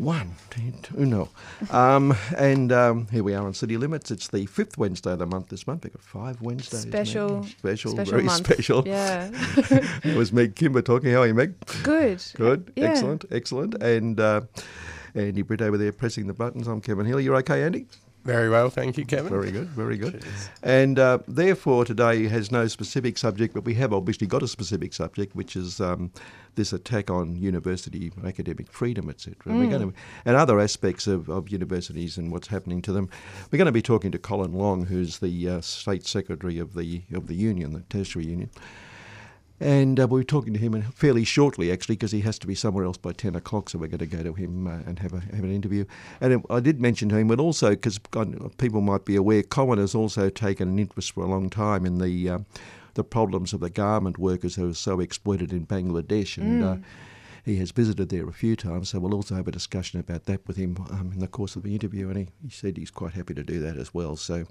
One, two, no. Um, and um, here we are on City Limits. It's the fifth Wednesday of the month this month. We've got five Wednesdays. Special- Special, special very month. special. Yeah. it was Meg Kimber talking. How are you, Meg? Good. Good. Yeah. Excellent. Excellent. And uh, Andy Britt over there pressing the buttons. I'm Kevin Hill. You're okay, Andy? Very well, thank you, Kevin. Very good, very good. And uh, therefore, today has no specific subject, but we have obviously got a specific subject, which is um, this attack on university academic freedom, etc. And we're going to, and other aspects of, of universities and what's happening to them. We're going to be talking to Colin Long, who's the uh, state secretary of the of the union, the tertiary union. And uh, we'll be talking to him fairly shortly, actually, because he has to be somewhere else by 10 o'clock. So we're going to go to him uh, and have, a, have an interview. And uh, I did mention to him, but also because people might be aware, Colin has also taken an interest for a long time in the uh, the problems of the garment workers who are so exploited in Bangladesh. And uh, he has visited there a few times. So we'll also have a discussion about that with him um, in the course of the interview. And he, he said he's quite happy to do that as well. So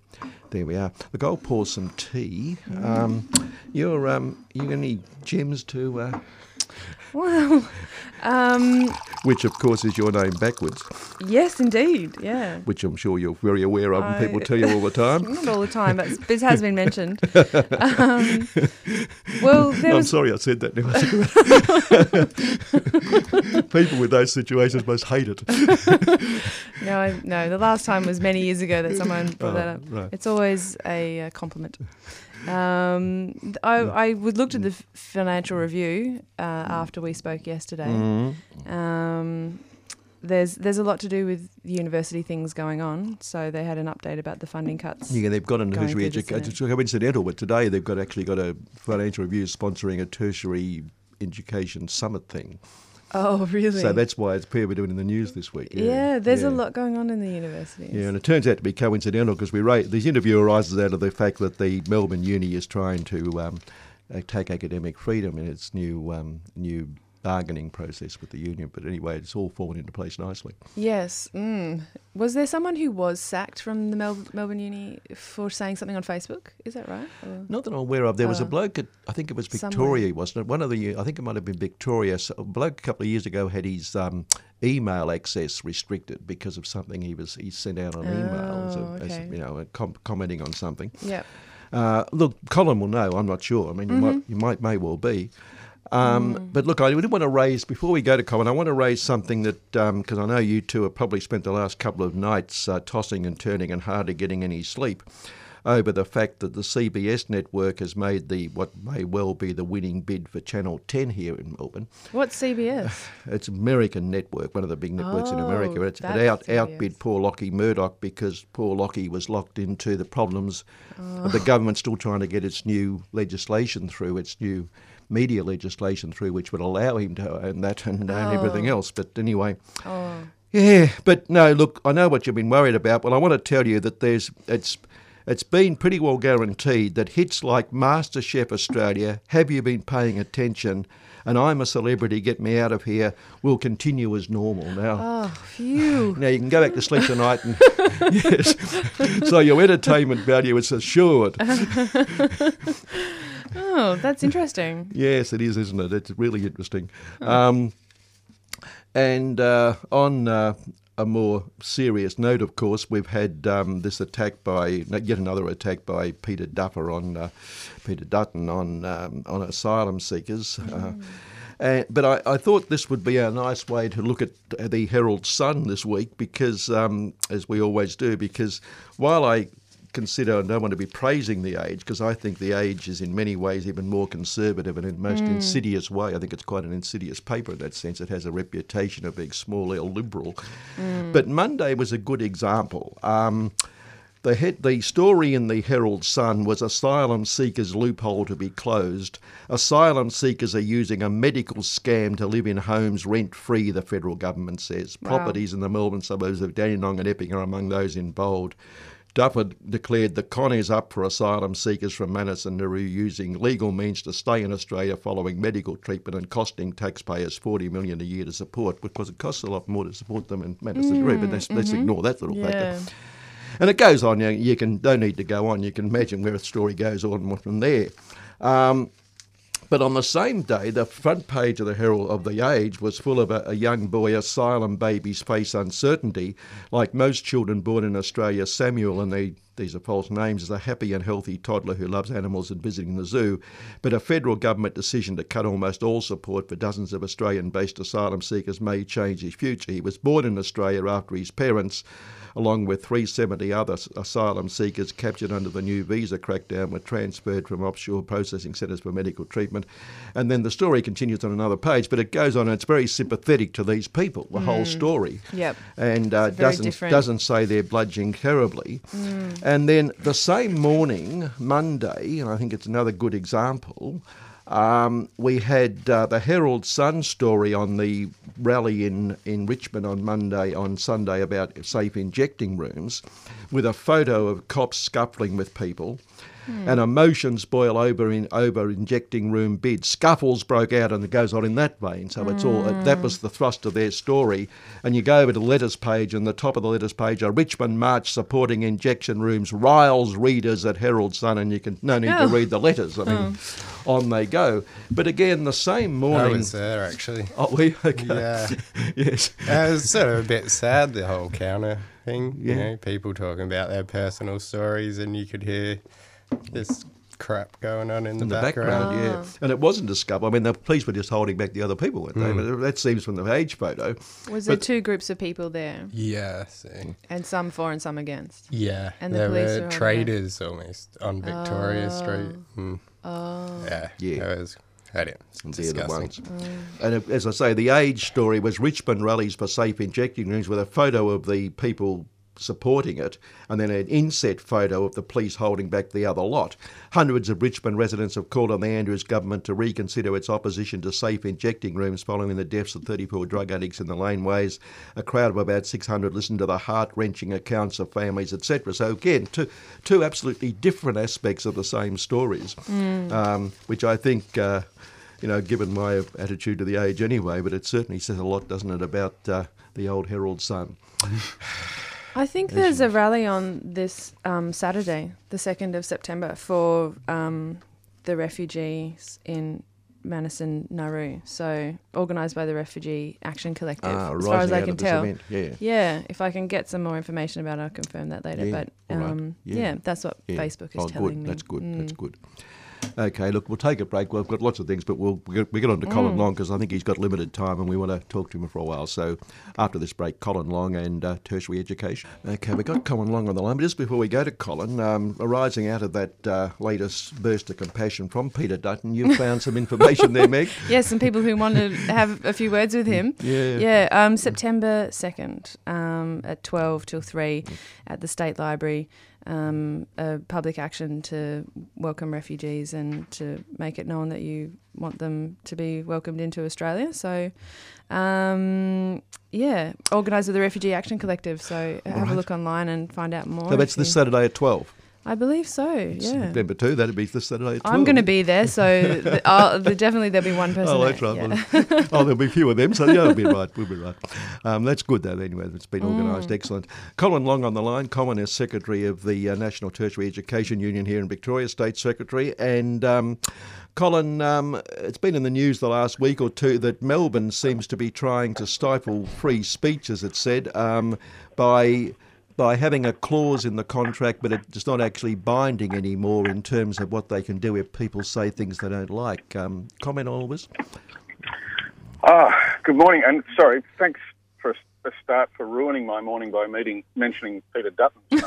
there we are. Look, I'll pour some tea. Um, you're um, you any gems to, uh, Well, um, which of course is your name backwards, yes, indeed. Yeah. which I'm sure you're very aware of, and people tell you all the time. Not all the time, but this has been mentioned. Um, well, there I'm was sorry I said that. people with those situations must hate it. no, I, no. The last time was many years ago that someone brought Oh, that up. right. It's always a compliment. Um, I, I would looked at the financial review uh, after we spoke yesterday. Mm. Um, there's there's a lot to do with university things going on. So they had an update about the funding cuts. Yeah, they've got a Going tertiary education. It's coincidental, but today they've got actually got a financial review sponsoring a tertiary education summit thing. Oh, really? So that's why it's people doing it in the news this week. yeah, there's yeah. a lot going on in the universities. Yeah, and it turns out to be coincidental because we ra- this interview arises out of the fact that the Melbourne Uni is trying to um, attack academic freedom in its new um, new bargaining process with the union. But anyway, it's all fallen into place nicely. Yes. Mm. Was there someone who was sacked from the Mel- Melbourne Uni for saying something on Facebook? Is that right? Or- Not that I'm aware of. There was a Uh, bloke at I think it was somewhere. Victoria, wasn't it? One of the I think it might have been Victoria. So a bloke a couple of years ago had his um, email access restricted because of something he was he sent out on email, as a, Oh, as, okay. you know, a com- commenting on something. Yeah. Uh, look, Colin will know. I'm not sure. I mean, you Mm-hmm. might, you might, may well be. Um, Mm. But look, I did want to raise before we go to Colin. I want to raise something that because I know you two have probably spent the last couple of nights uh, tossing and turning and hardly getting any sleep over the fact that the CBS network has made the what may well be the winning bid for Channel 10 here in Melbourne. What's CBS? It's American network, one of the big networks in America. Oh, It's, it out CBS. outbid poor Lockie Murdoch because poor Lockie was locked into the problems of the government still trying to get its new legislation through, its new media legislation through, which would allow him to own that and own oh. everything else. But anyway, oh. yeah, but no, look, I know what you've been worried about. Well, I want to tell you that there's it's it's been pretty well guaranteed that hits like MasterChef Australia, Have You Been Paying Attention, and I'm a Celebrity, Get Me Out of Here will continue as normal now. Oh, phew. Now you can go back to sleep tonight, and yes, so your entertainment value is assured. Oh, that's interesting. Yes, it is, isn't it? It's really interesting. Um, and uh, on uh, a more serious note, of course, we've had um, this attack by yet another attack by Peter Duffer on uh, Peter Dutton on um, on asylum seekers. Uh, and, but I, I thought this would be a nice way to look at the Herald Sun this week because, um, as we always do, because while I consider, I don't want to be praising the age because I think the age is in many ways even more conservative and in the most insidious way. I think it's quite an insidious paper in that sense. It has a reputation of being small L liberal. But Monday was a good example. Um, the, head, the story in the Herald Sun was asylum seekers' loophole to be closed. Asylum seekers are using a medical scam to live in homes rent free, the federal government says. Wow. Properties in the Melbourne suburbs of Dandenong and Epping are among those in bold. Duffer declared the con is up for asylum seekers from Manus and Nauru using legal means to stay in Australia following medical treatment and costing taxpayers 40 million a year to support because it costs a lot more to support them in Manus and Nauru. But let's, let's ignore that little Yeah. factor. And it goes on. You, you can don't need to go on. You can imagine where the story goes on from there. Um, but on the same day, the front page of the Herald of the Age was full of a, a young boy, asylum babies face uncertainty. Like most children born in Australia, Samuel, and these are false names, is a happy and healthy toddler who loves animals and visiting the zoo. But a federal government decision to cut almost all support for dozens of Australian based asylum seekers may change his future. He was born in Australia after his parents along with 370 other asylum seekers captured under the new visa crackdown, were transferred from offshore processing centres for medical treatment. And then the story continues on another page, but it goes on and it's very sympathetic to these people, the whole story. Yep. And uh, doesn't, different. doesn't say they're bludgeoning terribly. And then the same morning, Monday, and I think it's another good example, um, we had uh, the Herald Sun story on the rally in, in Richmond on Monday, on Sunday about safe injecting rooms, with a photo of cops scuffling with people. And emotions boil over in over injecting room bids. Scuffles broke out, and it goes on in that vein. So it's all that was the thrust of their story. And you go over to the letters page, and the top of the letters page, a Richmond march supporting injection rooms riles readers at Herald Sun, and you can no need Oh. to read the letters. I mean, on they go. But again, the same morning. I morning. was there actually. Oh, we okay. Yeah. yes. Uh, it was sort of a bit sad, the whole counter thing. Yeah. You know, people talking about their personal stories, and you could hear this crap going on in the, in the background. background, yeah. Ah. And it wasn't a scuffle. I mean, the police were just holding back the other people, weren't they? Hmm. But that seems from the age photo. Was there two groups of people there, Yeah, so, and some for and some against? yeah. And the there police are were on traders almost on Victoria Oh. Street. Mm. Oh, Yeah, Yeah. It was. I don't. And they're the Disgusting. ones. Oh. And uh, as I say, the age story was Richmond rallies for safe injecting rooms with a photo of the people supporting it and then an inset photo of the police holding back the other lot. Hundreds of Richmond residents have called on the Andrews government to reconsider its opposition to safe injecting rooms following the deaths of 34 drug addicts in the laneways. A crowd of about 600 listened to the heart-wrenching accounts of families, etc. So again, two, two absolutely different aspects of the same stories, um, which I think... Uh, you know, given my attitude to the age anyway, but it certainly says a lot, doesn't it, about uh, the old Herald Sun. I think there's a rally on this um, Saturday, the second of September, for um, the refugees in Manus and Nauru. So organised by the Refugee Action Collective, Ah, as far as I can tell. event, Yeah. Yeah, if I can get some more information about it, I'll confirm that later. Yeah, but all right. um, Yeah. yeah. that's what. Facebook is oh, telling good. me. That's good. That's Mm. good. Okay, look, we'll take a break. We've got lots of things, but we'll we get, on to Colin Mm. Long because I think he's got limited time and we want to talk to him for a while. So after this break, Colin Long and uh, tertiary education. Okay, we've got Colin Long on the line, but just before we go to Colin, um, arising out of that uh, latest burst of compassion from Peter Dutton, you found some information there, Meg. Yes, some people who want to have a few words with him. Yeah. Yeah, um, September 2nd um, at 12 till 3 at the State Library. Um, a public action to welcome refugees and to make it known that you want them to be welcomed into Australia. So, um, yeah, organised with the Refugee Action Collective. So have Right. a look online and find out more. So that's this you- Saturday at 12. I believe so, yeah. September 2, that'd be this Saturday at 12. I'm going to be there, so th- I'll, definitely there'll be one person Oh, there. that's right. yeah. Oh, there'll be a few of them, so yeah, we'll be right. We'll be right. Um, that's good, though, anyway. It's been organised. Excellent. Colin Long on the line. Colin is Secretary of the uh, National Tertiary Education Union here in Victoria, State Secretary. And um, Colin, um, it's been in the news the last week or two that Melbourne seems to be trying to stifle free speech, as it said, um, by by having a clause in the contract, but it's not actually binding anymore in terms of what they can do if people say things they don't like. Um, comment on? Ah, good morning, and sorry, thanks a, a start for ruining my morning by meeting mentioning Peter Dutton's name.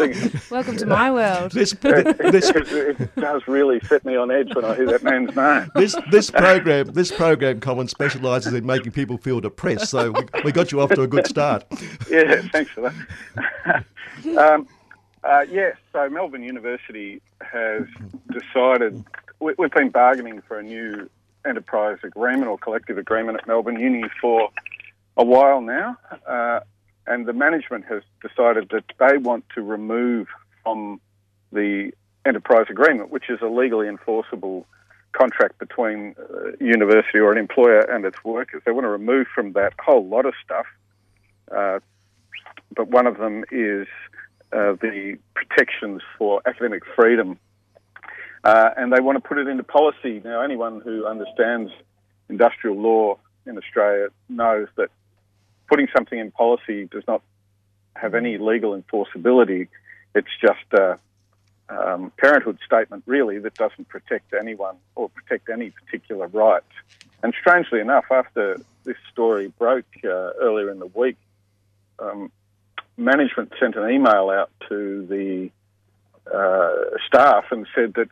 It's, Welcome to my world. This, this, it, it does really set me on edge when I hear that man's name. this, this program, this program, Colin, specialises in making people feel depressed. So we, we got you off to a good start. Yeah, thanks for that. um, Uh, yes, so Melbourne University has decided, we, we've been bargaining for a new enterprise agreement or collective agreement at Melbourne Uni for a while now, uh, and the management has decided that they want to remove from the enterprise agreement, which is a legally enforceable contract between uh, university or an employer and its workers. They want to remove from that a whole lot of stuff, uh, but one of them is uh, the protections for academic freedom, uh, and they want to put it into policy. Now, anyone who understands industrial law in Australia knows that putting something in policy does not have any legal enforceability. It's just a um, parenthood statement, really, that doesn't protect anyone or protect any particular right. And strangely enough, after this story broke uh, earlier in the week, um, management sent an email out to the uh, staff and said that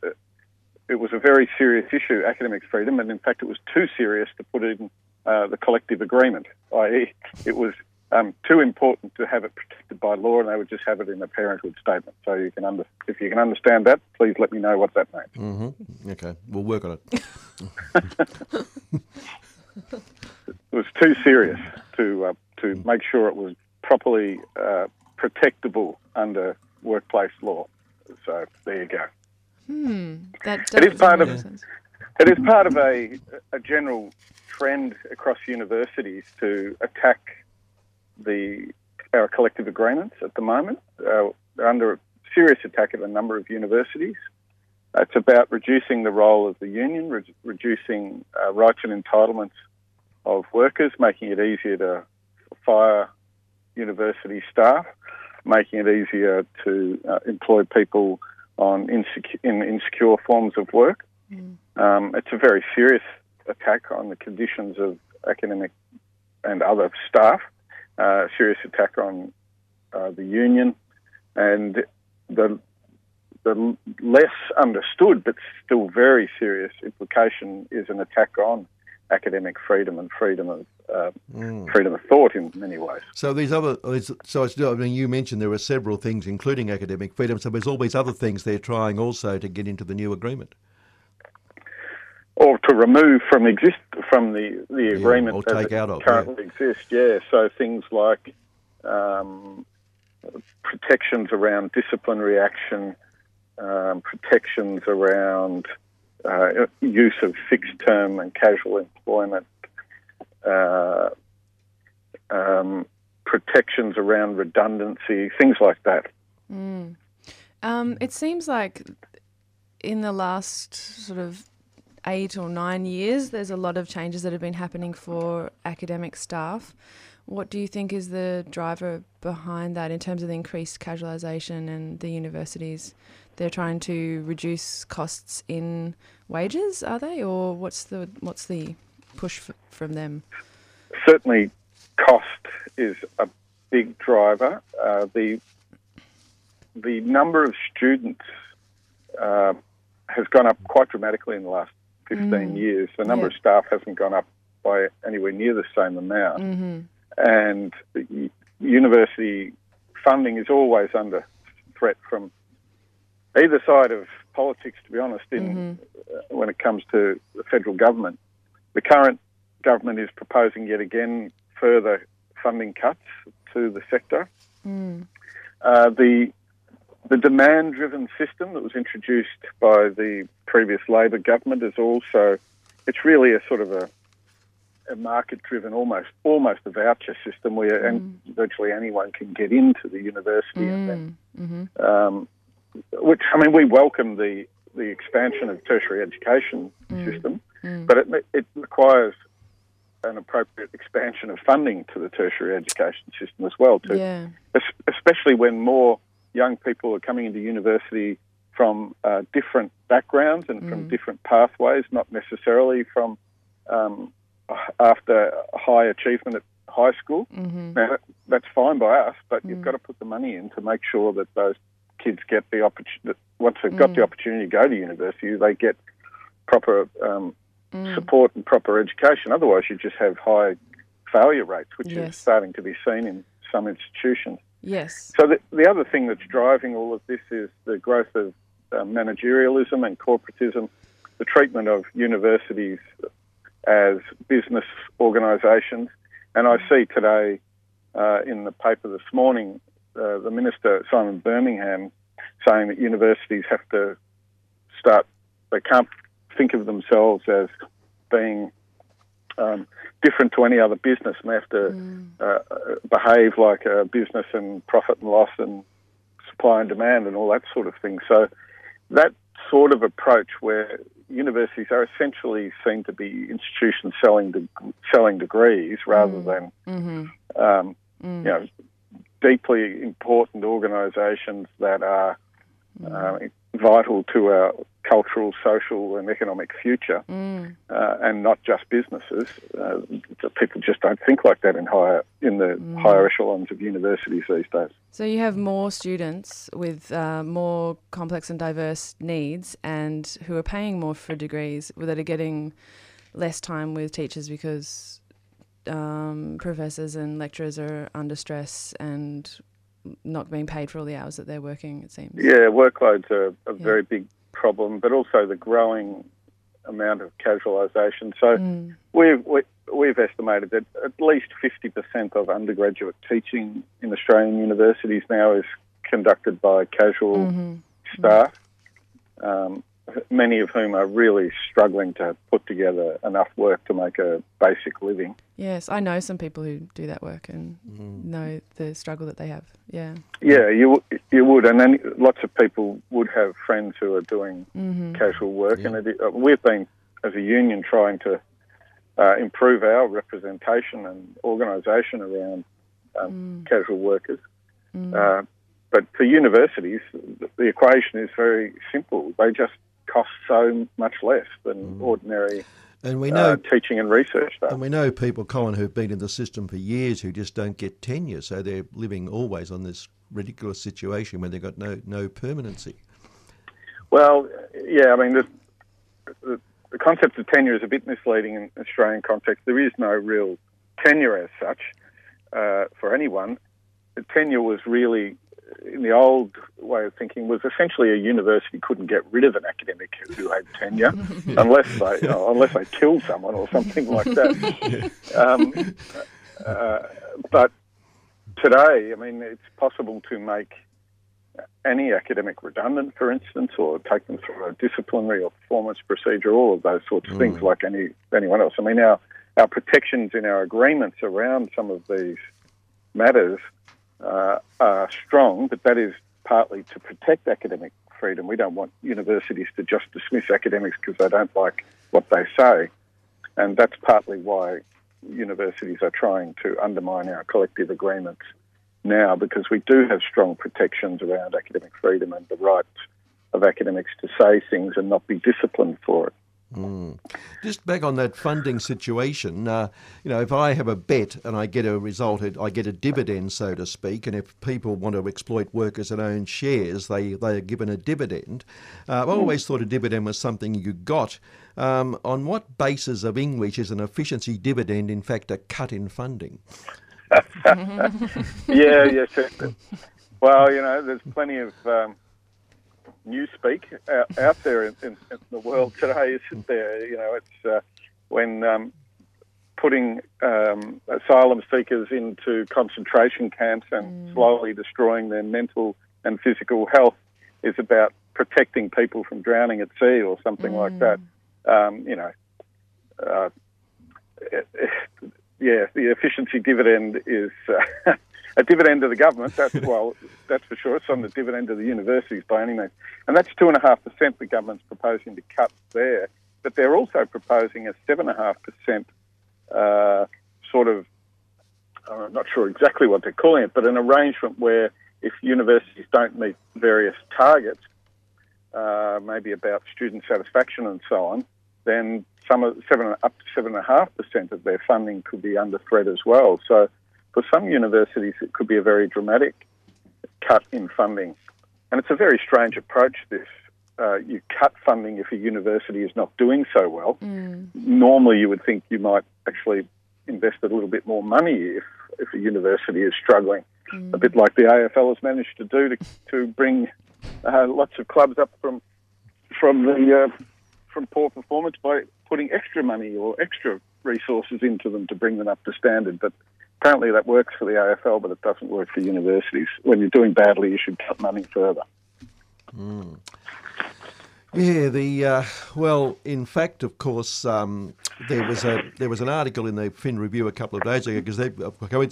it was a very serious issue, academic freedom, and in fact, it was too serious to put in uh, the collective agreement, i.e., it was um, too important to have it protected by law, and they would just have it in a parenthood statement. So you can under, if you can understand that, please let me know what that means. Mm-hmm. Okay, we'll work on it. it was too serious to uh, to make sure it was properly uh, protectable under workplace law. So there you go. Hmm. That It is does part of- make sense. It is part of a, a general trend across universities to attack the our collective agreements at the moment. Uh, they're under serious attack at a number of universities. It's about reducing the role of the union, re- reducing uh, rights and entitlements of workers, making it easier to fire university staff, making it easier to uh, employ people on insecure, in insecure forms of work. Um, it's a very serious attack on the conditions of academic and other staff, uh, serious attack on uh, the union, and the the less understood but still very serious implication is an attack on academic freedom and freedom of uh, freedom of thought in many ways. So these other, so it's, I mean, you mentioned there are several things, including academic freedom. So there's all these other things they're trying also to get into the new agreement. Or to remove from exist from the the agreement or as take it out of, currently exists. Yeah, so things like um, protections around disciplinary action, um, protections around uh, use of fixed term and casual employment, uh, um, protections around redundancy, things like that. Um, it seems like in the last sort of eight or nine years, there's a lot of changes that have been happening for academic staff. What do you think is the driver behind that in terms of the increased casualisation and the universities? They're trying to reduce costs in wages, are they, or what's the what's the push f- from them? certainly cost is a big driver. Uh, the the number of students uh, has gone up quite dramatically in the last 15 years. The number Yeah. of staff hasn't gone up by anywhere near the same amount. Mm-hmm. And university funding is always under threat from either side of politics, to be honest, in, uh, when it comes to the federal government. The current government is proposing yet again further funding cuts to the sector. Uh, the the demand-driven system that was introduced by the previous Labor government is also it's really a sort of a, a market-driven, almost almost a voucher system where and mm. virtually anyone can get into the university and then mm, mm-hmm. um, which I mean, we welcome the the expansion of tertiary education mm, system, but it it requires an appropriate expansion of funding to the tertiary education system as well, too. Yeah. Es- especially when more young people are coming into university from uh, different backgrounds and from different pathways, not necessarily from um, after high achievement at high school. Now, that, that's fine by us, but you've got to put the money in to make sure that those kids get the opportunity. Once they've got the opportunity to go to university, they get proper um, support and proper education. Otherwise, you just have high failure rates, which Yes. is starting to be seen in some institutions. Yes. So the, the other thing that's driving all of this is the growth of uh, managerialism and corporatism, the treatment of universities as business organisations. And I see today uh, in the paper this morning uh, the Minister, Simon Birmingham, saying that universities have to start, they can't think of themselves as being um, different to any other business and they have to uh, behave like a business and profit and loss and supply and demand and all that sort of thing. So that sort of approach where universities are essentially seen to be institutions selling de- selling degrees rather than um, you know deeply important organisations that are uh, vital to our cultural, social, and economic future, uh, and not just businesses. Uh, people just don't think like that in higher in the higher echelons of universities these days. So you have more students with uh, more complex and diverse needs, and who are paying more for degrees that are getting less time with teachers because um, professors and lecturers are under stress and not being paid for all the hours that they're working. It seems. Yeah, workloads are a very big problem, but also the growing amount of casualisation. So hmm. we've we, we've estimated that at least fifty percent of undergraduate teaching in Australian universities now is conducted by casual mm-hmm. staff. Mm-hmm. Um, many of whom are really struggling to put together enough work to make a basic living. Yes, I know some people who do that work and know the struggle that they have. Yeah. Yeah, you you would, and then lots of people would have friends who are doing casual work, and it, uh, we've been as a union trying to uh, improve our representation and organisation around um, casual workers. Uh, but for universities, the, the equation is very simple. They just cost so much less than ordinary And we know uh, teaching and research stuff. And we know people, Colin, who've been in the system for years who just don't get tenure, so they're living always on this ridiculous situation where they've got no, no permanency. Well, yeah, I mean, the, the, the concept of tenure is a bit misleading in Australian context. There is no real tenure as such uh, for anyone. The tenure was really, in the old way of thinking, was essentially a university couldn't get rid of an academic who had tenure unless they you know, unless they killed someone or something like that. um, uh, but today, I mean, it's possible to make any academic redundant, for instance, or take them through a disciplinary or performance procedure, all of those sorts of things, like any anyone else. I mean, our our protections in our agreements around some of these matters uh, are strong, but that is partly to protect academic freedom. We don't want universities to just dismiss academics because they don't like what they say, and that's partly why universities are trying to undermine our collective agreements now because we do have strong protections around academic freedom and the rights of academics to say things and not be disciplined for it. Just back on that funding situation, uh, you know, if I have a bet and I get a result, I get a dividend, so to speak, and if people want to exploit workers and own shares, they, they are given a dividend. Uh, I've always thought a dividend was something you got. Um, on what basis of English is an efficiency dividend, in fact, a cut in funding? yeah, yes. Well, you know, there's plenty of um, newspeak out, out there in, in, in the world today, isn't there? You know, it's uh, when um, putting um, asylum seekers into concentration camps and slowly destroying their mental and physical health is about protecting people from drowning at sea or something like that. Um, you know, uh, yeah, the efficiency dividend is uh, a dividend to the government. That's well, that's for sure. It's on the dividend to the universities by any means, and that's two and a half percent. The government's proposing to cut there, but they're also proposing a seven and a half percent uh, sort of. I'm not sure exactly what they're calling it, but an arrangement where if universities don't meet various targets, uh, maybe about student satisfaction and so on, then some of seven up to seven and a half percent of their funding could be under threat as well. So for some universities, it could be a very dramatic cut in funding, and it's a very strange approach. This uh, you cut funding if a university is not doing so well. Normally, you would think you might actually invest a little bit more money if if a university is struggling. a bit like the AFL has managed to do to, to bring uh, lots of clubs up from from the uh, from poor performance by putting extra money or extra resources into them to bring them up to standard. But apparently that works for the AFL, but it doesn't work for universities. When you're doing badly, you should cut money further. Yeah, the uh, well, in fact, of course, um, there was a there was an article in the Fin Review a couple of days ago because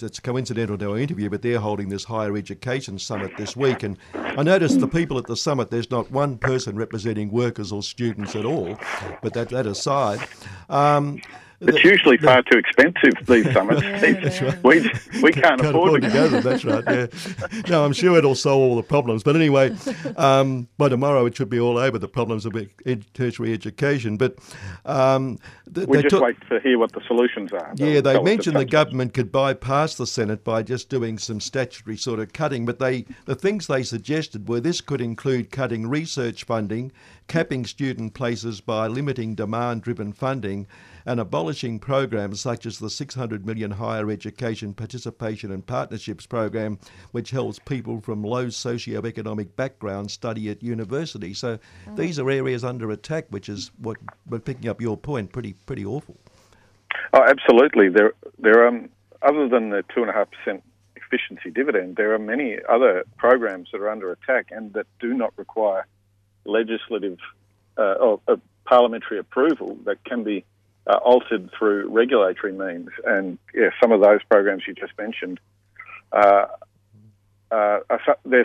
it's coincidental to our interview, but they're holding this higher education summit this week, and I noticed the people at the summit. There's not one person representing workers or students at all, but that that aside. Um, it's the- usually the- far too expensive these summits. Yeah. We we can't, Can't afford, to go. them. That's right. Yeah. No, I'm sure it'll solve all the problems. But anyway, um, by tomorrow it should be all over the problems of ed- tertiary education. But um, th- We just took- wait to hear what the solutions are. Yeah, They'll they tell us mentioned at the government could bypass the Senate by just doing some statutory sort of cutting, but they the things they suggested were this could include cutting research funding, capping student places by limiting demand-driven funding, and abolishing programs such as the 600 million higher education participation and partnerships program, which helps people from low socio-economic backgrounds study at university. So these are areas under attack, which is what, but picking up your point, pretty pretty awful. Oh, absolutely. There, there are other than the two and a half percent efficiency dividend, there are many other programs that are under attack and that do not require legislative uh, or uh, parliamentary approval that can be uh, altered through regulatory means. And yeah, some of those programs you just mentioned. Uh, uh, are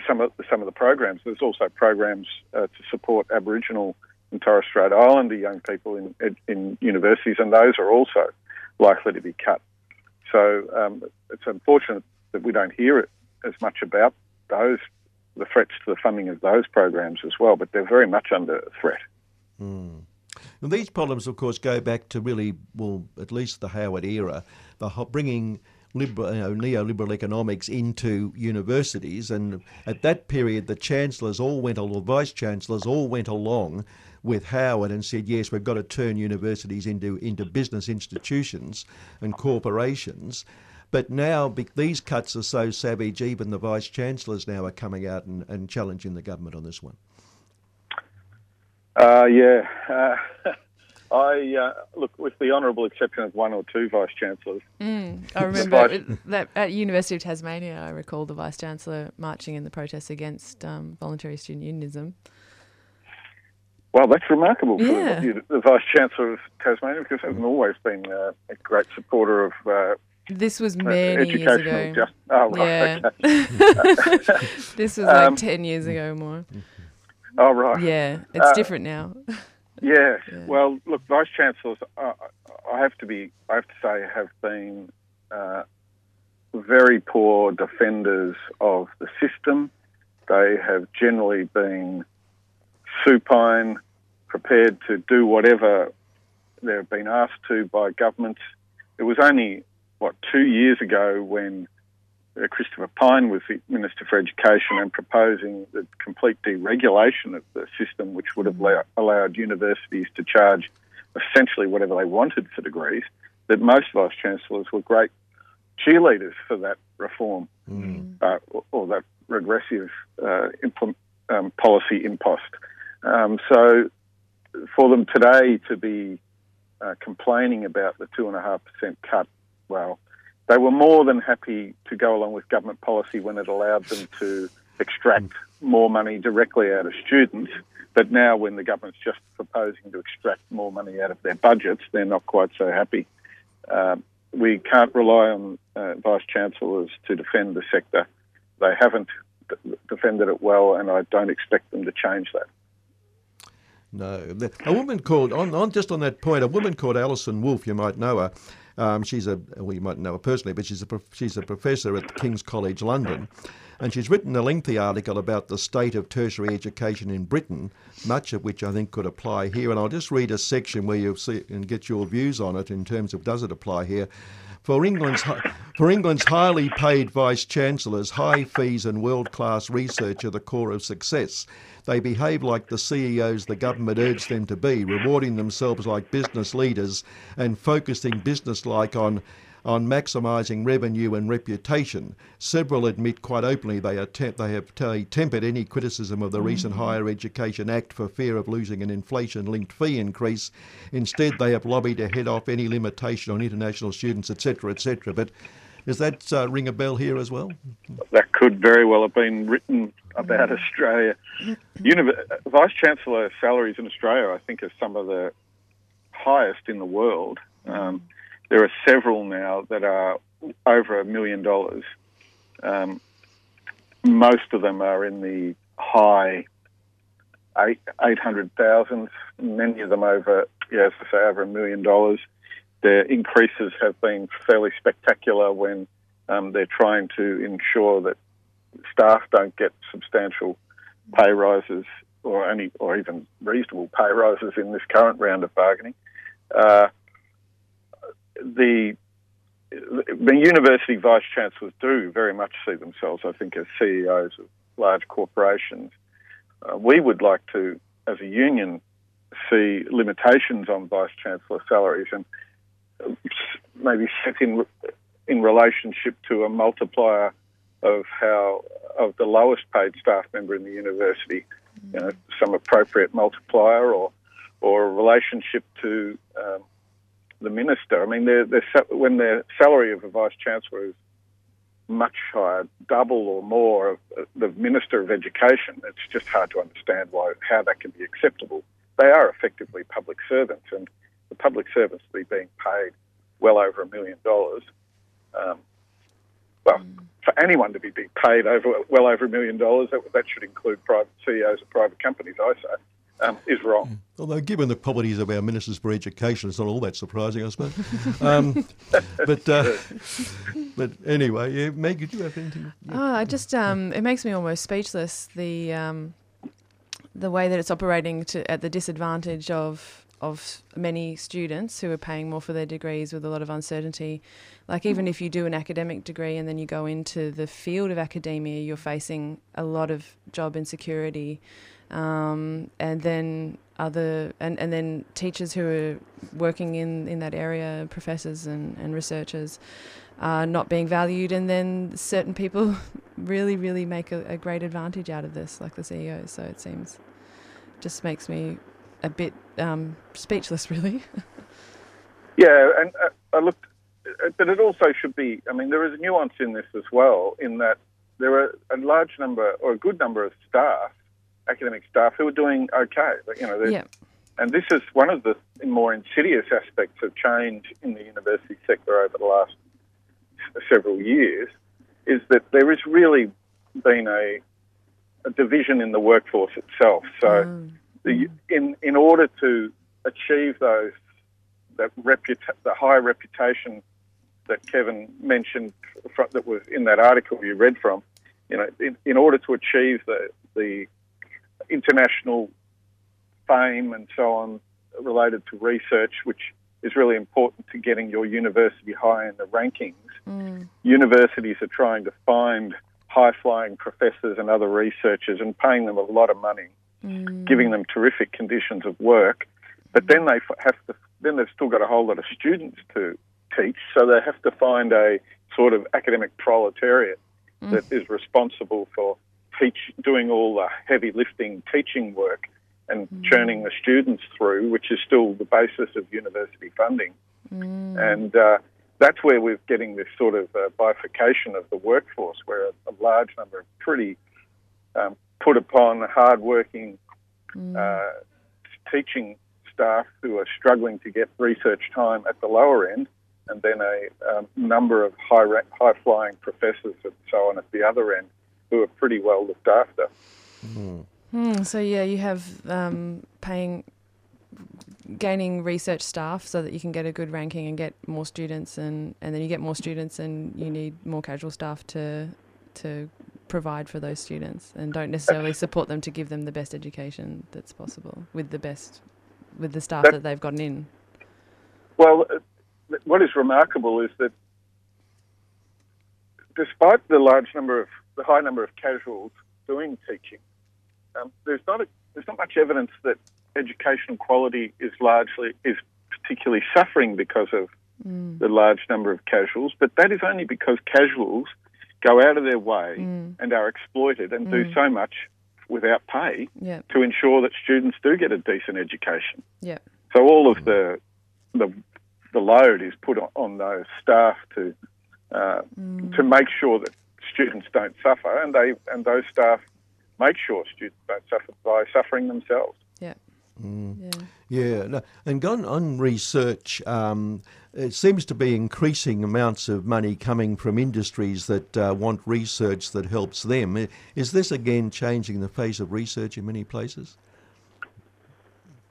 some of some of the programs. There's also programs uh, to support Aboriginal and Torres Strait Islander young people in, in universities, and those are also likely to be cut. So um, it's unfortunate that we don't hear it as much about those the threats to the funding of those programs as well. But they're very much under threat. Now, these problems, of course, go back to really, well, at least the Howard era, the bringing liberal, you know, neoliberal economics into universities. And at that period, the chancellors all went, or vice chancellors all went along with Howard and said, yes, we've got to turn universities into, into business institutions and corporations. But now these cuts are so savage, even the vice chancellors now are coming out and, and challenging the government on this one. Uh, yeah. Uh, I uh, look, with the honourable exception of one or two vice chancellors, Mm, I remember vice- that at University of Tasmania, I recall the Vice Chancellor marching in the protests against um, voluntary student unionism. well, that's remarkable for Yeah. the, the vice chancellor of Tasmania because hasn't always been uh, a great supporter of uh, This was uh, many years ago. justice. Oh, right. Yeah. Okay. this was like Um, 10 years ago more. Oh, right. Yeah, it's Uh, different now. Yeah. Yeah. Well, look, vice chancellors, uh, I have to be, I have to say, have been uh, very poor defenders of the system. They have generally been supine, prepared to do whatever they've been asked to by governments. It was only what two years ago when Christopher Pyne was the Minister for Education and proposing the complete deregulation of the system, which would have allow- allowed universities to charge essentially whatever they wanted for degrees, that most vice chancellors were great cheerleaders for that reform uh, or, or that regressive uh, um, policy impost. Um, so for them today to be uh, complaining about the 2.5% cut, well, they were more than happy to go along with government policy when it allowed them to extract more money directly out of students. But now, when the government's just proposing to extract more money out of their budgets, they're not quite so happy. Um, we can't rely on uh, vice chancellors to defend the sector. They haven't d- defended it well, and I don't expect them to change that. No, a woman called on, on just on that point. A woman called Alison Wolf. You might know her. Um, she's a well, you might know her personally, but she's a she's a professor at King's College London, and she's written a lengthy article about the state of tertiary education in Britain, much of which I think could apply here. And I'll just read a section where you'll see and get your views on it in terms of does it apply here. For England's, for England's highly paid vice chancellors, high fees and world class research are the core of success. They behave like the CEOs the government urged them to be, rewarding themselves like business leaders and focusing business like on on maximising revenue and reputation. Several admit quite openly they, attempt, they have t- tempered any criticism of the recent Higher Education Act for fear of losing an inflation linked fee increase. Instead, they have lobbied to head off any limitation on international students, etc., etc. But does that uh, ring a bell here as well? That could very well have been written about Australia. Univ- Vice Chancellor salaries in Australia, I think, are some of the highest in the world. Um, there are several now that are over a million dollars. Um, most of them are in the high eight eight hundred thousand. Many of them over, yeah, as I say, over a million dollars. Their increases have been fairly spectacular when um, they're trying to ensure that staff don't get substantial pay rises or any or even reasonable pay rises in this current round of bargaining. Uh, the the university vice chancellors do very much see themselves, I think, as CEOs of large corporations. Uh, we would like to, as a union, see limitations on vice chancellor salaries and maybe set in in relationship to a multiplier of how of the lowest paid staff member in the university, you know, some appropriate multiplier or or a relationship to um, the minister. I mean, when the salary of a vice chancellor is much higher, double or more of the minister of education, it's just hard to understand why how that can be acceptable. They are effectively public servants, and the public servants to be being paid well over a million dollars. Um, well, for anyone to be being paid over well over a million dollars, that, that should include private CEOs of private companies, I say, um, is wrong. Although, given the qualities of our ministers for education, it's not all that surprising, I suppose. um, but uh, but anyway, yeah, Meg, did you have anything? Yeah. Oh, I just um, it makes me almost speechless. The um, the way that it's operating to, at the disadvantage of of many students who are paying more for their degrees with a lot of uncertainty. Like, even if you do an academic degree and then you go into the field of academia, you're facing a lot of job insecurity. Um, and then other and, and then teachers who are working in, in that area, professors and, and researchers, are not being valued, and then certain people really, really make a, a great advantage out of this, like the CEOs. So it seems just makes me a bit um, speechless, really. yeah, and uh, I looked, but it also should be. I mean, there is a nuance in this as well, in that there are a large number or a good number of staff, academic staff, who are doing okay. But, you know, yeah. and this is one of the more insidious aspects of change in the university sector over the last several years, is that there has really been a, a division in the workforce itself. So. Mm the, in in order to achieve those that reputa- the high reputation that Kevin mentioned that was in that article you read from, you know, in, in order to achieve the the international fame and so on related to research, which is really important to getting your university high in the rankings. Mm. Universities are trying to find high flying professors and other researchers and paying them a lot of money Mm. giving them terrific conditions of work. But then they have to, then they've still got a whole lot of students to teach, so they have to find a sort of academic proletariat Mm. that is responsible for teach, doing all the heavy lifting teaching work and churning the students through, which is still the basis of university funding. Mm. And uh, that's where we're getting this sort of uh, bifurcation of the workforce, where a, a large number of pretty um, put upon, hard-working uh, teaching staff who are struggling to get research time at the lower end, and then a um, number of high high-flying professors and so on at the other end who are pretty well looked after. Hmm, so yeah, you have um, paying, gaining research staff so that you can get a good ranking and get more students, and, and then you get more students, and you need more casual staff to to provide for those students, and don't necessarily support them to give them the best education that's possible with the best with the staff That- that they've gotten in. Well, uh, what is remarkable is that despite the large number of the high number of casuals doing teaching, um, there's not a, there's not much evidence that education quality is largely is particularly suffering because of the large number of casuals, but that is only because casuals go out of their way and are exploited and do so much without pay Yeah. to ensure that students do get a decent education. Yeah. So all of the the, the load is put on, on those staff to uh, to make sure that students don't suffer, and they and those staff make sure students don't suffer by suffering themselves. Yeah. Mm. Yeah. Yeah, no, and on, on research, um, it seems to be increasing amounts of money coming from industries that uh, want research that helps them. Is this again changing the face of research in many places?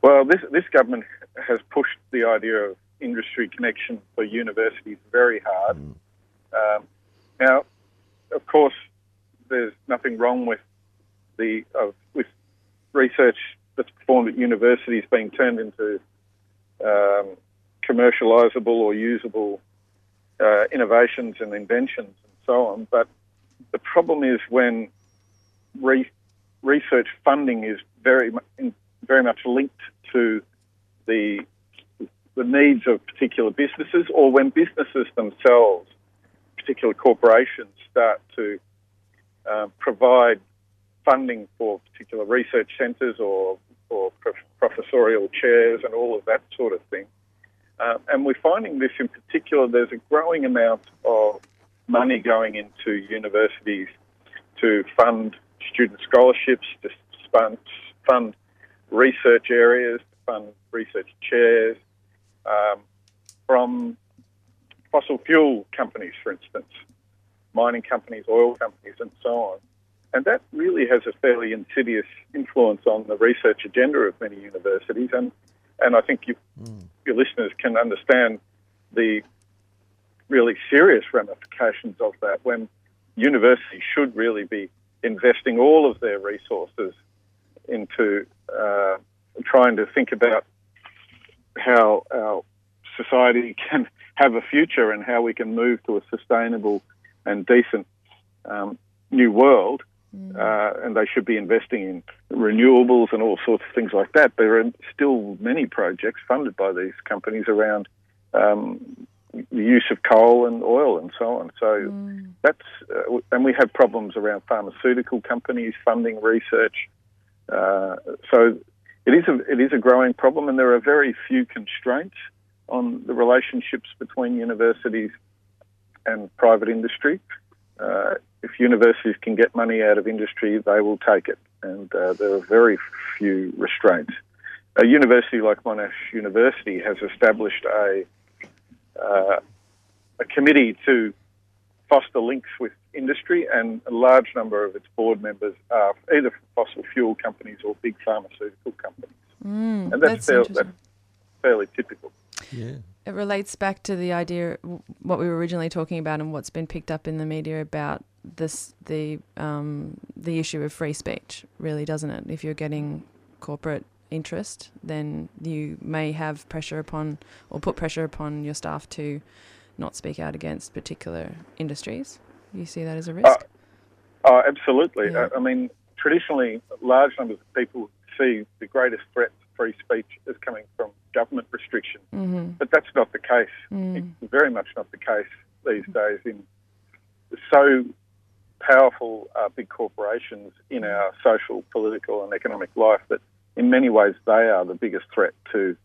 Well, this this government has pushed the idea of industry connection for universities very hard. Um, now, of course, there's nothing wrong with the uh, with research that's performed at universities being turned into um, commercializable or usable uh, innovations and inventions and so on. But the problem is when re- research funding is very very much linked to the the needs of particular businesses, or when businesses themselves, particular corporations, start to uh, provide funding for particular research centres or or prof- professorial chairs and all of that sort of thing. Uh, and we're finding this in particular. There's a growing amount of money going into universities to fund student scholarships, to fund, fund research areas, to fund research chairs um, from fossil fuel companies, for instance, mining companies, oil companies, and so on. And that really has a fairly insidious influence on the research agenda of many universities. And, and I think you, your listeners can understand the really serious ramifications of that when universities should really be investing all of their resources into uh, trying to think about how our society can have a future and how we can move to a sustainable and decent um, new world. Uh, and they should be investing in renewables and all sorts of things like that. There are still many projects funded by these companies around um, the use of coal and oil and so on. So that's uh, and we have problems around pharmaceutical companies funding research. Uh, so it is a it is a growing problem, and there are very few constraints on the relationships between universities and private industry. Uh, if universities can get money out of industry, they will take it, and uh, there are very few restraints. A university like Monash University has established a uh, a committee to foster links with industry, and a large number of its board members are either from fossil fuel companies or big pharmaceutical companies, and that's, that's fair, interesting. that's fairly typical. Yeah. It relates back to the idea, what we were originally talking about, and what's been picked up in the media about this, the um, the issue of free speech, really, doesn't it? If you're getting corporate interest, then you may have pressure upon, or put pressure upon your staff to not speak out against particular industries. You see that as a risk? Uh, Oh, absolutely. Yeah. I, I mean, traditionally, large numbers of people see the greatest threat to free speech is coming from government restriction, mm-hmm. but that's not the case. Mm. It's very much not the case these days. In so powerful uh, big corporations in our social, political, and economic life that, in many ways, they are the biggest threat to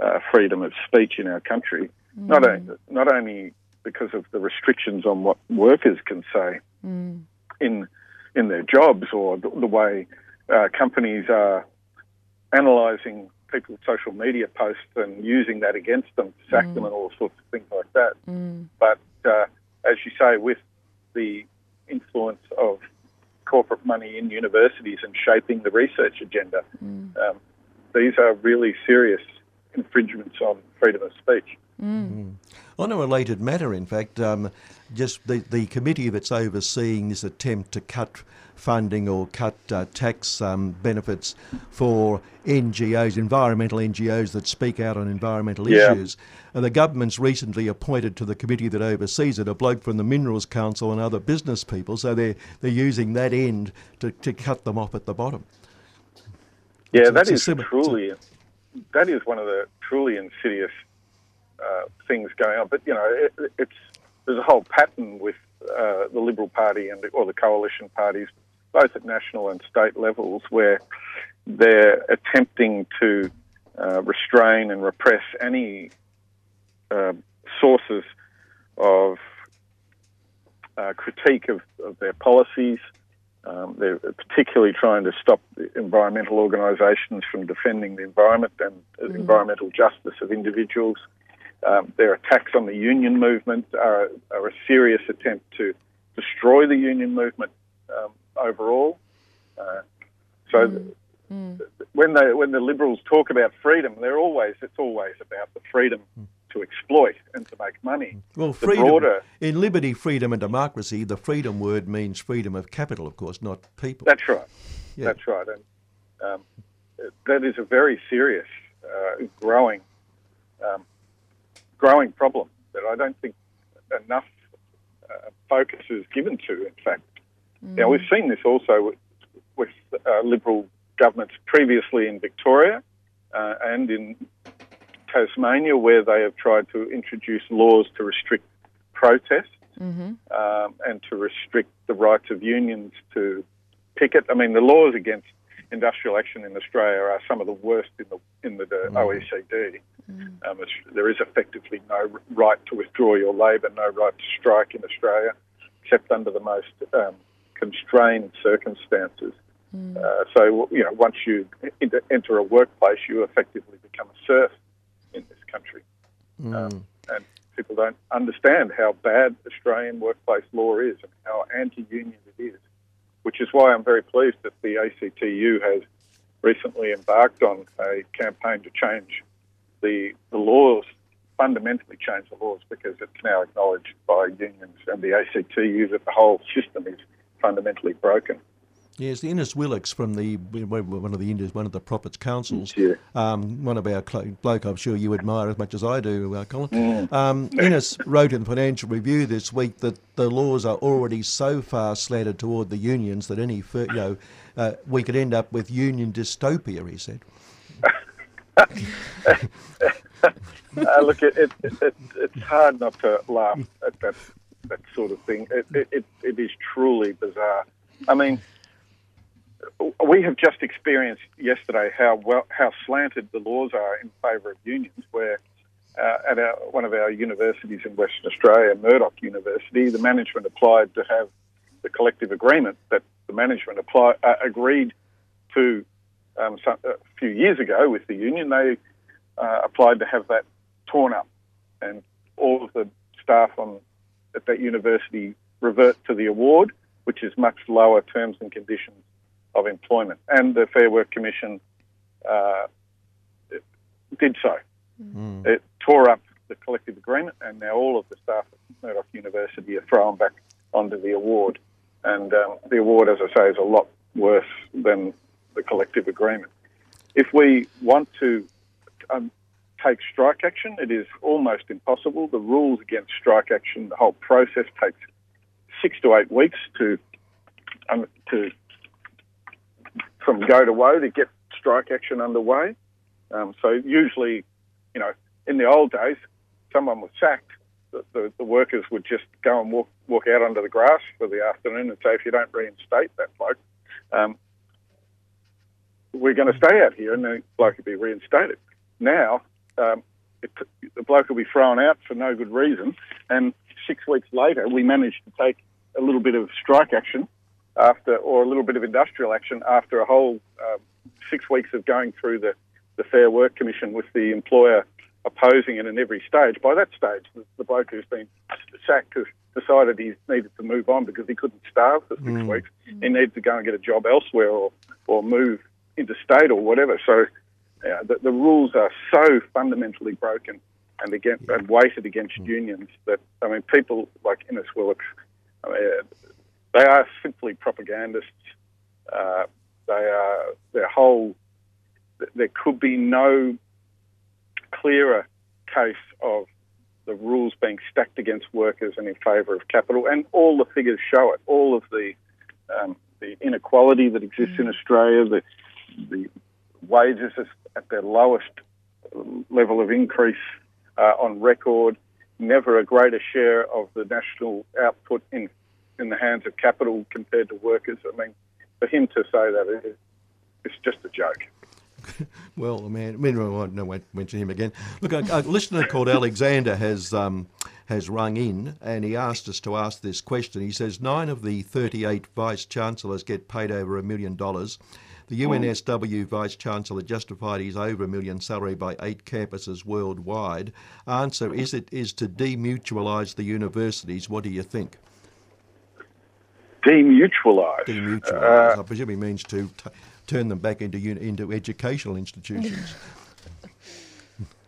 uh, freedom of speech in our country. Not only, not only because of the restrictions on what workers can say Mm. in in their jobs or the, the way uh, companies are analysing people's social media posts and using that against them to sack them and all sorts of things like that. Mm. But uh, as you say, with the influence of corporate money in universities and shaping the research agenda, um, these are really serious infringements on freedom of speech. On a related matter, in fact, um, just the, the committee that's overseeing this attempt to cut funding or cut uh, tax um, benefits for NGOs, environmental NGOs that speak out on environmental Yeah. issues. And the government's recently appointed to the committee that oversees it a bloke from the Minerals Council and other business people, so they're, they're using that end to, to cut them off at the bottom. Yeah, It's- that it's is sim- it's a- truly that is one of the truly insidious uh, things going on. But you know, it, it's there's a whole pattern with uh, the Liberal Party and or the coalition parties, both at national and state levels, where they're attempting to uh, restrain and repress any uh, sources of uh, critique of, of, their policies. Um, they're particularly trying to stop environmental organisations from defending the environment and mm. environmental justice of individuals. Um, their attacks on the union movement are, are, a serious attempt to destroy the union movement um, overall. Uh, so mm. Mm. when they when the liberals talk about freedom, they're always it's always about the freedom mm. To exploit and to make money. Well, freedom broader, in liberty, freedom, and democracy, the freedom word means freedom of capital, of course, not people. That's right. Yeah. That's right, and um, that is a very serious, uh, growing, um, growing problem that I don't think enough uh, focus is given to. In fact, mm. now we've seen this also with, with uh, liberal governments previously in Victoria uh, and in Tasmania, where they have tried to introduce laws to restrict protests mm-hmm. um, and to restrict the rights of unions to picket. I mean, the laws against industrial action in Australia are some of the worst in the in the mm. OECD. Mm. Um, there is effectively no right to withdraw your labour, no right to strike in Australia, except under the most um, constrained circumstances. Mm. Uh, so, you know, once you enter a workplace, you effectively become a serf in this country. Mm. Um, and people don't understand how bad Australian workplace law is and how anti union it is, which is why I'm very pleased that the ACTU has recently embarked on a campaign to change the, the laws, fundamentally change the laws, because it's now acknowledged by unions and the ACTU that the whole system is fundamentally broken. Yes, the Innes Willox from the one of the one of the Prophets Councils. Yeah. Um, one of our bloke, I'm sure you admire as much as I do, uh, Colin. Mm. Um, Innes wrote in the Financial Review this week that the laws are already so far slanted toward the unions that any you know uh, we could end up with union dystopia. He said. uh, look, it, it, it, it's hard not to laugh at that that sort of thing. It, it, it is truly bizarre. I mean we have just experienced yesterday how well how slanted the laws are in favour of unions. Where uh, at our, one of our universities in Western Australia, Murdoch University, the management applied to have the collective agreement that the management apply, uh, agreed to um, some, a few years ago with the union. They uh, applied to have that torn up, and all of the staff on at that university revert to the award, which is much lower terms and conditions of employment. And the Fair Work Commission uh, did so. Mm. It tore up the collective agreement, and now all of the staff at Murdoch University are thrown back onto the award. And um, the award, as I say, is a lot worse than the collective agreement. If we want to um, take strike action, it is almost impossible. The rules against strike action, the whole process takes six to eight weeks to um, to from go to woe to get strike action underway. Um, so usually, you know, in the old days, someone was sacked. The, the, the, workers would just go and walk walk out onto the grass for the afternoon and say, if you don't reinstate that bloke, um, we're going to stay out here, and the bloke will be reinstated. Now, um, it, the bloke will be thrown out for no good reason, and six weeks later, we managed to take a little bit of strike action after, or a little bit of industrial action after a whole uh, six weeks of going through the, the Fair Work Commission with the employer opposing it in every stage. By that stage, the, the bloke who's been sacked has decided he needed to move on because he couldn't starve for six mm. weeks. He needed to go and get a job elsewhere or, or move interstate or whatever. So yeah, the, the rules are so fundamentally broken and against, and weighted against mm. unions that I mean people like Innes Willox, I mean, they are simply propagandists. Uh, they are their whole. There could be no clearer case of the rules being stacked against workers and in favour of capital, and all the figures show it. All of the um, the inequality that exists in Australia, the the wages at their lowest level of increase uh, on record. Never a greater share of the national output in in the hands of capital compared to workers. I mean, for him to say that is it's just a joke. Well, man, I mean, I won't, mention him again. Look, a, a listener called Alexander has um, has rung in and he asked us to ask this question. He says nine of the 38 vice chancellors get paid over a million dollars. The UNSW Vice Chancellor justified his over a million salary by eight campuses worldwide. Answer is it is to demutualise the universities. What do you think? Demutualise. Demutualise. I presume he means to t- turn them back into uni- into educational institutions.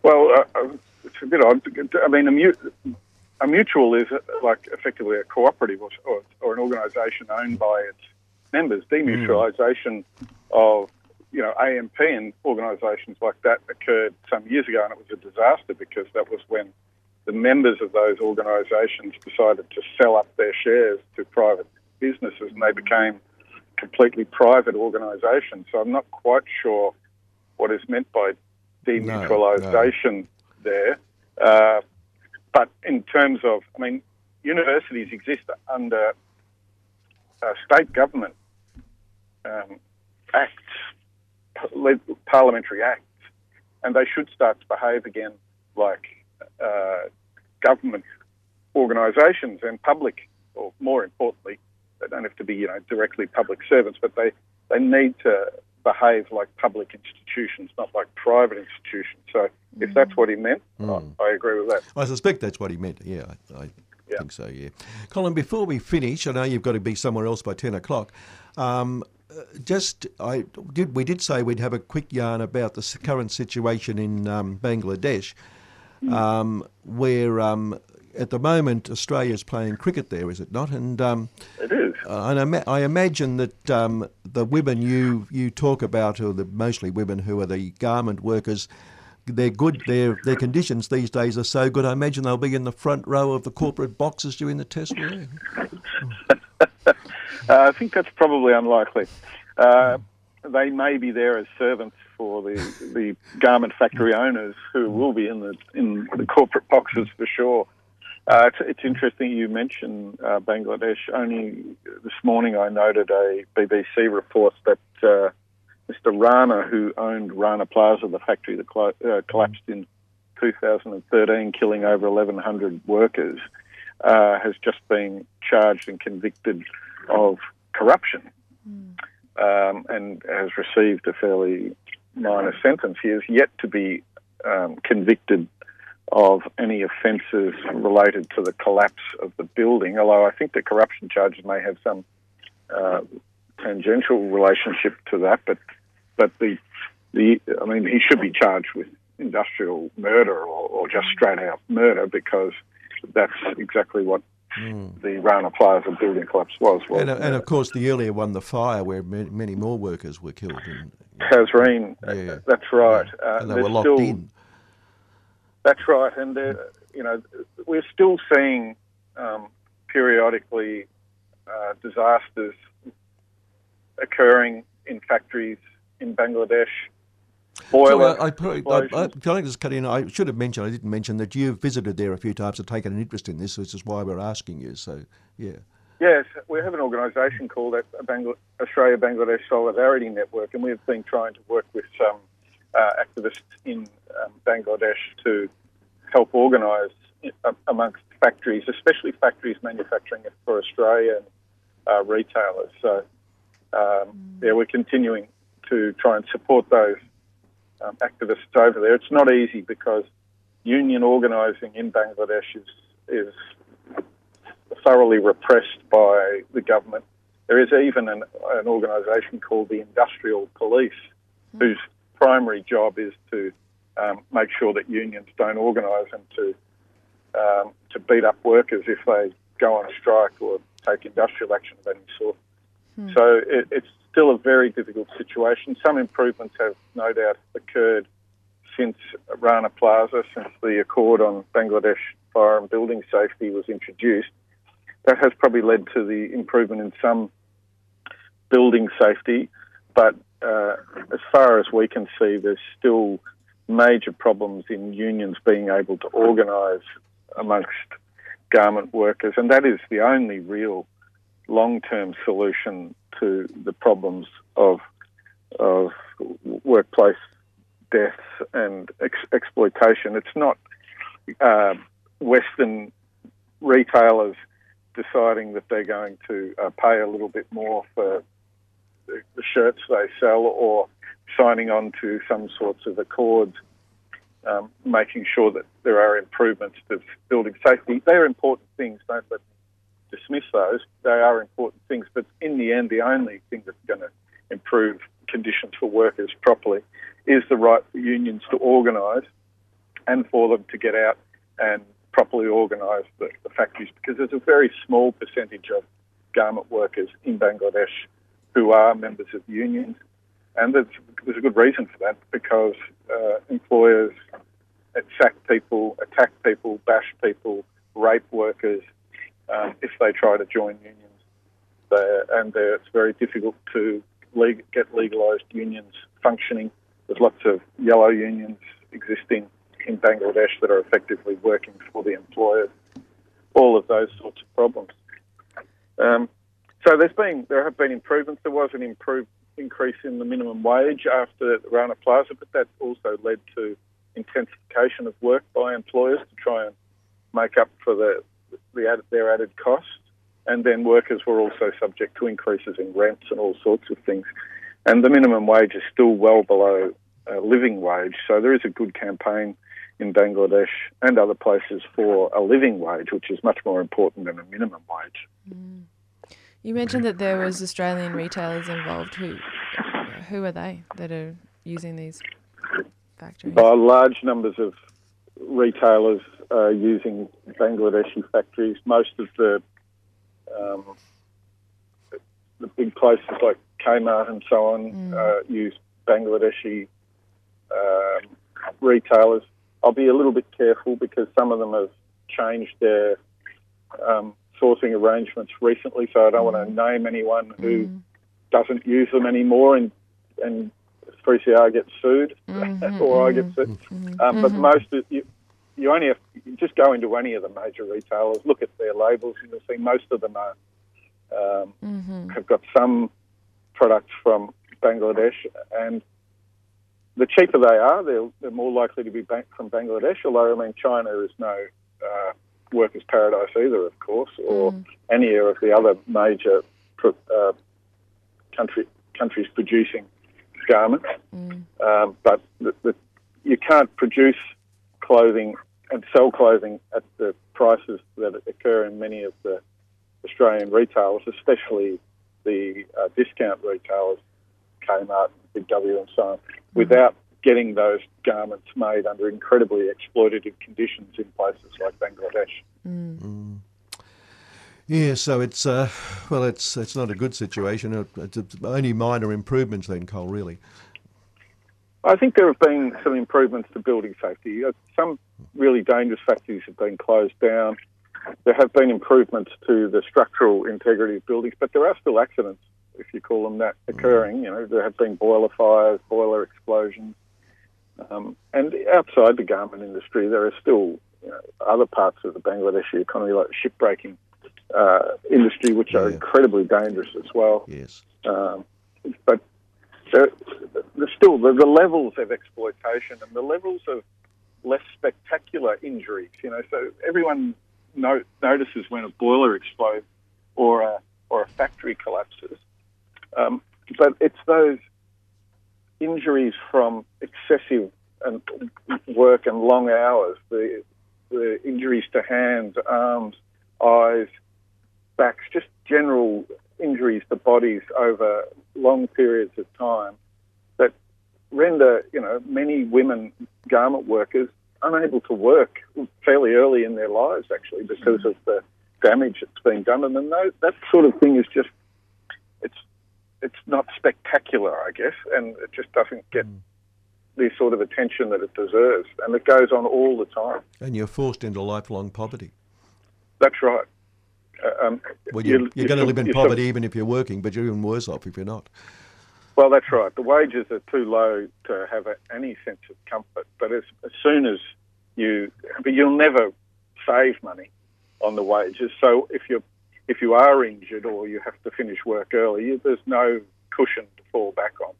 Well, uh, uh, it's a bit odd. I mean, a, mu- a mutual is uh, like effectively a cooperative or, or, or an organisation owned by its members. Demutualisation of you know AMP and organisations like that occurred some years ago, and it was a disaster because that was when the members of those organisations decided to sell up their shares to private businesses, and they became completely private organisations. So I'm not quite sure what is meant by demutualisation there. Uh, but in terms of, I mean, universities exist under uh, state government um, acts, parliamentary acts, and they should start to behave again like uh, government organisations and public, or more importantly, they don't have to be you know directly public servants, but they they need to behave like public institutions, not like private institutions. So if that's what he meant, I, I agree with that. I suspect that's what he meant. Yeah, I, I Yeah. think so. Yeah, Colin. Before we finish, I know you've got to be somewhere else by ten o'clock. Um, uh, just, I did. We did say we'd have a quick yarn about the current situation in um, Bangladesh, um, where um, at the moment Australia's playing cricket there, is it not? And um, It is. uh, and I, ma- I imagine that um, the women you, you talk about, or the mostly women who are the garment workers, they're good. Their their conditions these days are so good. I imagine they'll be in the front row of the corporate boxes during the test. will? Uh, I think that's probably unlikely. Uh, they may be there as servants for the, the garment factory owners who will be in the in the corporate boxes for sure. Uh, it's, it's interesting you mentioned uh, Bangladesh. Only this morning I noted a BBC report that uh, Mr. Rana, who owned Rana Plaza, the factory that clo- uh, collapsed in 2013, killing over 1,100 workers, uh, has just been charged and convicted of corruption um, and has received a fairly minor sentence. He is yet to be um, convicted of any offences related to the collapse of the building, although I think the corruption charges may have some uh, tangential relationship to that. But but the the I mean he should be charged with industrial murder or, or just straight out murder because that's exactly what the Rana Plaza building collapse was. was And, uh, and of course, the earlier one, the fire, where many, more workers were killed. And, Tazreen, uh, Yeah. that's right. Uh, and they were locked still, in. That's right, and uh, you know we're still seeing um, periodically uh, disasters occurring in factories in Bangladesh. So Boiler I, I, probably, I, I, can I just cut in? I should have mentioned, I didn't mention that you've visited there a few times and taken an interest in this, which is why we're asking you. So, yeah. Yes, we have an organisation called Australia Bangladesh Solidarity Network, and we've been trying to work with some uh, activists in um, Bangladesh to help organise amongst factories, especially factories manufacturing it for Australia and uh, retailers. So, um, yeah, we're continuing to try and support those um, activists over there. It's not easy because union organising in Bangladesh is is thoroughly repressed by the government. There is even an, an organisation called the Industrial Police, whose primary job is to um, make sure that unions don't organise and to um, to beat up workers if they go on strike or take industrial action of any sort. So it, it's still a very difficult situation. Some improvements have no doubt occurred since Rana Plaza, since the Accord on Bangladesh fire and building safety was introduced. That has probably led to the improvement in some building safety, but uh, as far as we can see, there's still major problems in unions being able to organise amongst garment workers, and that is the only real long-term solution to the problems of of workplace deaths and ex- exploitation. It's not uh, Western retailers deciding that they're going to uh, pay a little bit more for the, the shirts they sell or signing on to some sorts of accords, um, making sure that there are improvements to building safety. They are important things, don't let me dismiss those. They are important things, but in the end, the only thing that's going to improve conditions for workers properly is the right for unions to organise and for them to get out and properly organise the, the factories because there's a very small percentage of garment workers in Bangladesh who are members of unions. And there's, there's a good reason for that because uh, employers sack people, attack people, bash people, rape workers um, if they try to join unions. They're, and they're, it's very difficult to leg- get legalised unions functioning. There's lots of yellow unions existing in Bangladesh that are effectively working for the employers. All of those sorts of problems. Um, so there's been there have been improvements. There was an improved increase in the minimum wage after the Rana Plaza, but that also led to intensification of work by employers to try and make up for the, the added, their added cost. And then workers were also subject to increases in rents and all sorts of things. And the minimum wage is still well below uh, living wage. So there is a good campaign in Bangladesh and other places for a living wage, which is much more important than a minimum wage. Mm. You mentioned that there was Australian retailers involved. Who who are they that are using these factories? Uh, large numbers of retailers are using Bangladeshi factories. Most of the um, the big places like Kmart and so on mm. uh, use Bangladeshi um, retailers. I'll be a little bit careful because some of them have changed their um, sourcing arrangements recently, so I don't mm. want to name anyone who mm. doesn't use them anymore and and 3CR gets sued mm-hmm, or I get sued. Mm-hmm, um, but mm-hmm. most of you, you only have you just go into any of the major retailers, look at their labels, and you'll see most of them are um, mm-hmm. have got some products from Bangladesh, and the cheaper they are, they're, they're more likely to be from Bangladesh. Although I mean, China is no uh, workers' paradise either, of course, or mm. any of the other major uh, country, countries producing garments. Mm. Um, but the, the, you can't produce clothing and sell clothing at the prices that occur in many of the Australian retailers, especially the uh, discount retailers, Kmart, Big W, and so on, mm. without getting those garments made under incredibly exploitative conditions in places like Bangladesh. Mm. Mm. Yeah, so it's uh, well, it's it's not a good situation. It's only minor improvements then, Cole. Really. I think there have been some improvements to building safety. Uh, some really dangerous factories have been closed down. There have been improvements to the structural integrity of buildings, but there are still accidents, if you call them that, occurring. You know, there have been boiler fires, boiler explosions. Um, and outside the garment industry, there are still you know, other parts of the Bangladeshi economy, like the shipbreaking uh, industry, which yeah. are incredibly dangerous as well. Yes. Um, but there's still the, the, levels of exploitation and the levels of less spectacular injuries. You know, so everyone no, notices when a boiler explodes or a, or a factory collapses. Um, but it's those injuries from excessive and work and long hours, the, the injuries to hands, arms, eyes, backs, just general injuries to bodies over long periods of time that render, you know, many women garment workers unable to work fairly early in their lives, actually, because of the damage that's been done. And then that sort of thing is just, it's it's not spectacular, I guess, and it just doesn't get mm. the sort of attention that it deserves. And it goes on all the time. And you're forced into lifelong poverty. That's right. Uh, um, well, you're, you're, you're going to live in poverty even if you're working, but you're even worse off if you're not. Well, that's right. The wages are too low to have a, any sense of comfort. But as, as soon as you, but you'll never save money on the wages. So if you if you are injured or you have to finish work early, you, there's no cushion to fall back on,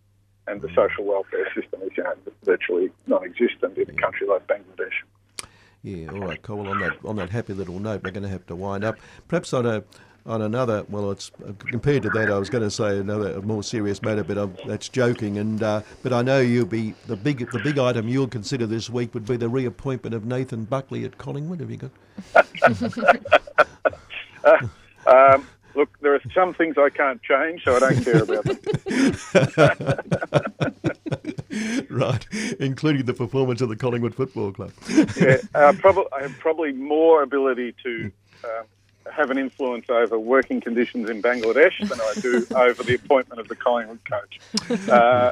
and the social welfare system is you know, virtually non-existent in a country like Bangladesh. Yeah, all right, Cole. On that on that happy little note, we're going to have to wind up. Perhaps on a on another, well, it's compared to that, I was going to say another more serious matter, but I'm, that's joking. And uh, but I know you'll be the big the big item you'll consider this week would be the reappointment of Nathan Buckley at Collingwood. Have you got? um, look, there are some things I can't change, so I don't care about them. right, including the performance of the Collingwood Football Club. yeah, uh, probably I have probably more ability to. Um, have an influence over working conditions in Bangladesh than I do over the appointment of the Collingwood coach. Uh,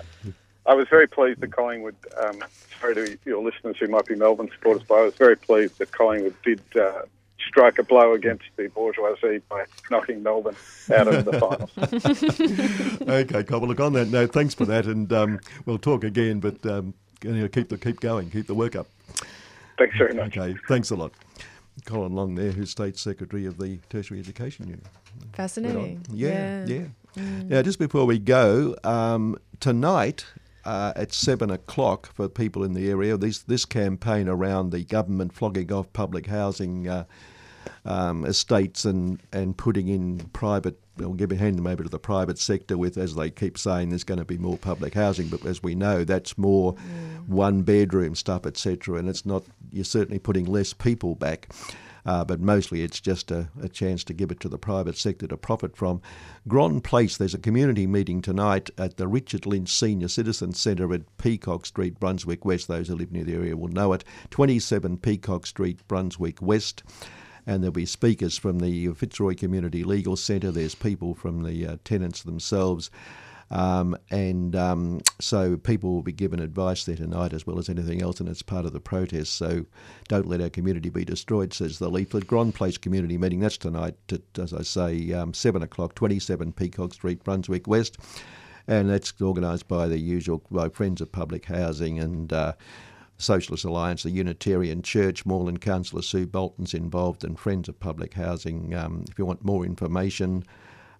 I was very pleased that Collingwood, um, sorry to your listeners who might be Melbourne supporters, but I was very pleased that Collingwood did uh, strike a blow against the bourgeoisie by knocking Melbourne out of the finals. okay, Cobble, look on that note, thanks for that, and um, we'll talk again, but um, you know, keep the keep going, keep the work up. Thanks very much. Okay, thanks a lot. Colin Long there, who's State Secretary of the Tertiary Education Union. Fascinating. Yeah, yeah. yeah. Mm. Now, just before we go, um, tonight uh, at seven o'clock for people in the area, this this campaign around the government flogging off public housing uh, um, estates and, and putting in private, well, giving hand them over to the private sector with, as they keep saying, there's going to be more public housing. But as we know, that's more mm. one bedroom stuff, etc. And it's not, you're certainly putting less people back. Uh, but mostly it's just a, a, chance to give it to the private sector to profit from. Gronn Place, there's a community meeting tonight at the Richard Lynch Senior Citizen Centre at Peacock Street, Brunswick West. Those who live near the area will know it. 27 Peacock Street, Brunswick West and there'll be speakers from the Fitzroy Community Legal Centre. There's people from the uh, tenants themselves. Um, and um, so people will be given advice there tonight as well as anything else, and it's part of the protest. So don't let our community be destroyed, says the leaflet. Gronn Place Community Meeting, that's tonight at, as I say, um, 7 o'clock, 27 Peacock Street, Brunswick West. And that's organised by the usual by Friends of Public Housing and uh, Socialist Alliance, the Unitarian Church, Moreland Councillor Sue Bolton's involved, and Friends of Public Housing. Um, if you want more information,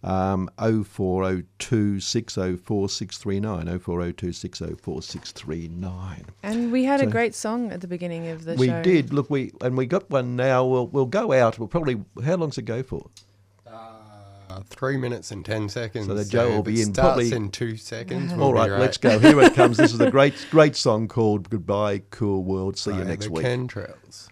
um, 0402 604 639. 0402 604 639. And we had so a great song at the beginning of the we show. We did. Look, we and we got one now. We'll, we'll go out. We'll probably, how long's it go for? Uh, three minutes and ten seconds. So the Joe will be in probably in two seconds. All right, right, let's go. Here it comes. This is a great, great song called "Goodbye, Cool World." See you next the week. Chemtrails.